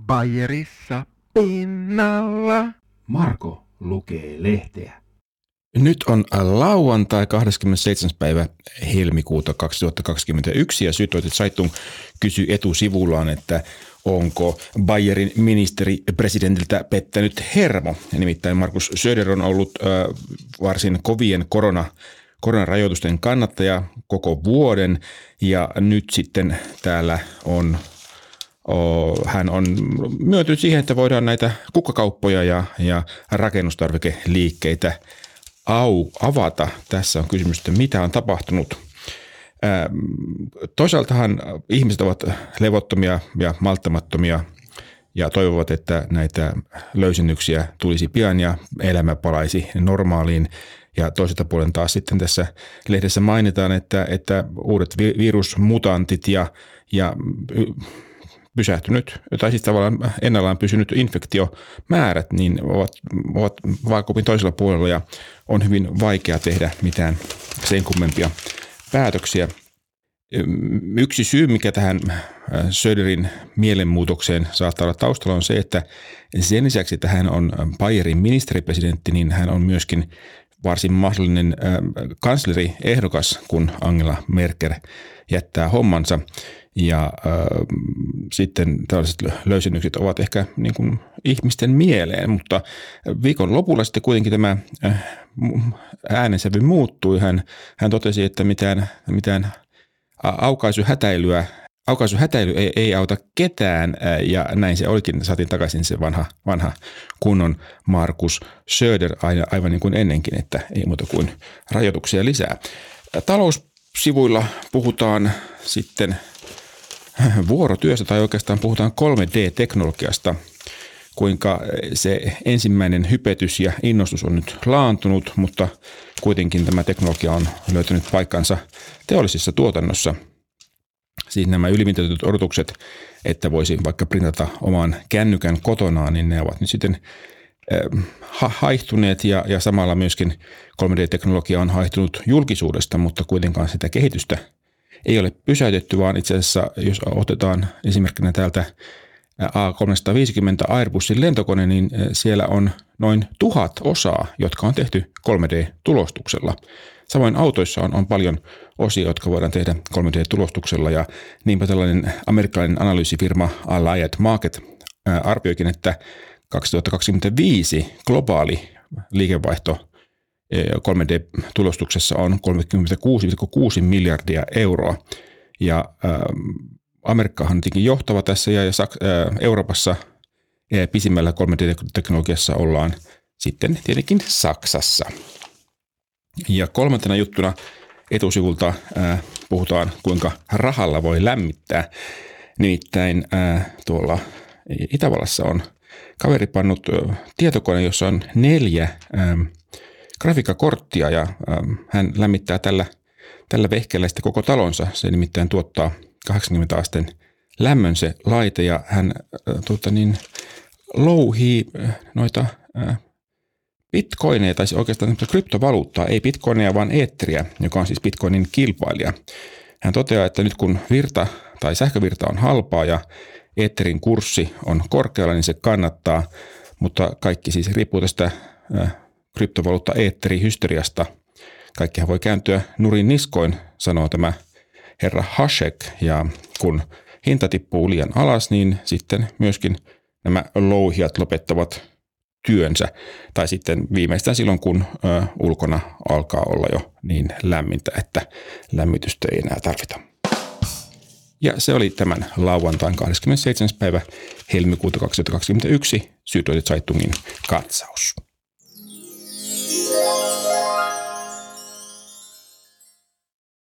Bayerissa pinnalla. Marko lukee lehteä. Nyt on lauantai 27. päivä helmikuuta 2021 ja Süddeutsche Zeitung kysyy etusivullaan, että onko Bayerin ministeri presidentiltä pettänyt hermo. Nimittäin Markus Söder on ollut äh, varsin kovien korona koronarajoitusten kannattaja koko vuoden ja nyt sitten täällä on hän on myöntynyt siihen, että voidaan näitä kukkakauppoja ja, ja rakennustarvikeliikkeitä au, avata. Tässä on kysymys, että mitä on tapahtunut. Toisaaltahan ihmiset ovat levottomia ja malttamattomia ja toivovat, että näitä löysennyksiä tulisi pian ja elämä palaisi normaaliin. Ja toiselta puolen taas sitten tässä lehdessä mainitaan, että, että uudet virusmutantit ja, ja pysähtynyt, tai siis tavallaan ennallaan pysynyt infektiomäärät, niin ovat, ovat vaakupin toisella puolella ja on hyvin vaikea tehdä mitään sen kummempia päätöksiä. Yksi syy, mikä tähän Söderin mielenmuutokseen saattaa olla taustalla on se, että sen lisäksi, että hän on Bayerin ministeripresidentti, niin hän on myöskin varsin mahdollinen kansleri-ehdokas, kun Angela Merkel jättää hommansa. Ja äh, sitten tällaiset löysennykset ovat ehkä niin kuin ihmisten mieleen, mutta viikon lopulla sitten kuitenkin tämä äänensävy muuttui. Hän, hän totesi, että mitään, mitään aukaisuhätäilyä aukaisuhätäily ei, ei auta ketään ja näin se olikin. Saatiin takaisin se vanha, vanha kunnon Markus Söder aivan niin kuin ennenkin, että ei muuta kuin rajoituksia lisää. Taloussivuilla puhutaan sitten vuorotyöstä tai oikeastaan puhutaan 3D-teknologiasta, kuinka se ensimmäinen hypetys ja innostus on nyt laantunut, mutta kuitenkin tämä teknologia on löytänyt paikkansa teollisessa tuotannossa. Siis nämä ylimitoitetut odotukset, että voisi vaikka printata oman kännykän kotonaan, niin ne ovat nyt sitten haihtuneet ja, ja samalla myöskin 3D-teknologia on haihtunut julkisuudesta, mutta kuitenkaan sitä kehitystä ei ole pysäytetty, vaan itse asiassa jos otetaan esimerkkinä täältä A350 Airbusin lentokone, niin siellä on noin tuhat osaa, jotka on tehty 3D-tulostuksella. Samoin autoissa on, on paljon osia, jotka voidaan tehdä 3D-tulostuksella ja niinpä tällainen amerikkalainen analyysifirma Allied Market arvioikin, että 2025 globaali liikevaihto 3D-tulostuksessa on 36,6 miljardia euroa. Ja äh, Amerikkahan on tietenkin johtava tässä ja, äh, Euroopassa ja pisimmällä 3D-teknologiassa ollaan sitten tietenkin Saksassa. Ja kolmantena juttuna etusivulta äh, puhutaan, kuinka rahalla voi lämmittää. Nimittäin äh, tuolla Itävallassa on kaveri pannut äh, tietokone, jossa on neljä äh, grafiikkakorttia ja ähm, hän lämmittää tällä, tällä vehkeellä sitten koko talonsa. Se nimittäin tuottaa 80 asteen lämmön se laite ja hän äh, tuota niin, louhii äh, noita äh, bitcoineja tai siis oikeastaan kryptovaluuttaa, ei bitcoineja vaan eetteriä, joka on siis bitcoinin kilpailija. Hän toteaa, että nyt kun virta tai sähkövirta on halpaa ja eetterin kurssi on korkealla, niin se kannattaa, mutta kaikki siis riippuu tästä kryptovaluutta eetteri hysteriasta. Kaikkihan voi kääntyä nurin niskoin, sanoo tämä herra Hashek, ja kun hinta tippuu liian alas, niin sitten myöskin nämä louhijat lopettavat työnsä, tai sitten viimeistään silloin, kun ö, ulkona alkaa olla jo niin lämmintä, että lämmitystä ei enää tarvita. Ja se oli tämän lauantain 27. päivä helmikuuta 2021 Süddeutsche Zeitungin katsaus.